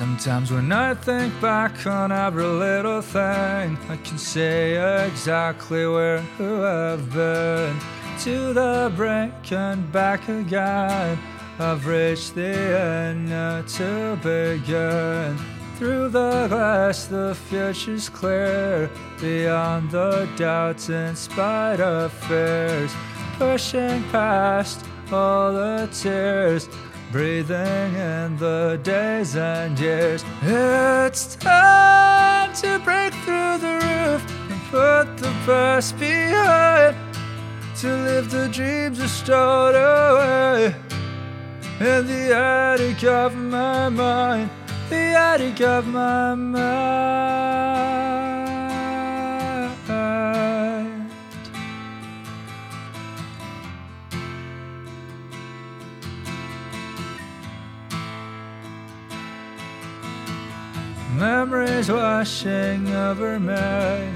Sometimes when I think back on every little thing, I can say exactly where I've been. To the brink and back again. I've reached the end now to begin. Through the glass, the future's clear. Beyond the doubts, in spite of fears. Pushing past all the tears. Breathing in the days and years. It's time to break through the roof and put the past behind. To live the dreams are stowed away in the attic of my mind. The attic of my mind. Memories washing over me.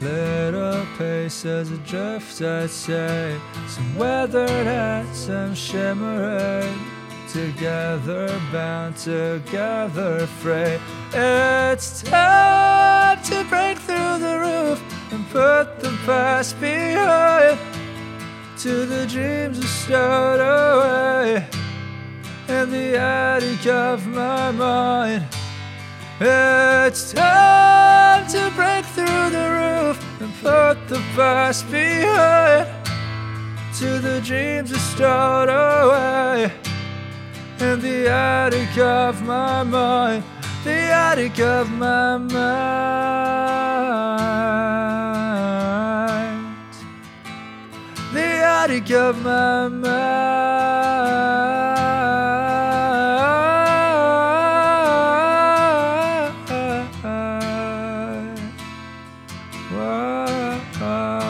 Little pieces adrift, I'd say. Some weathered hats, some shimmering. Together bound, together free. It's time to break through the roof and put the past behind. To the dreams are stowed away in the attic of my mind. It's time to break through the roof and put the past behind. To the dreams are stowed away in the attic of my mind. The attic of my mind. The attic of my mind. Whoa.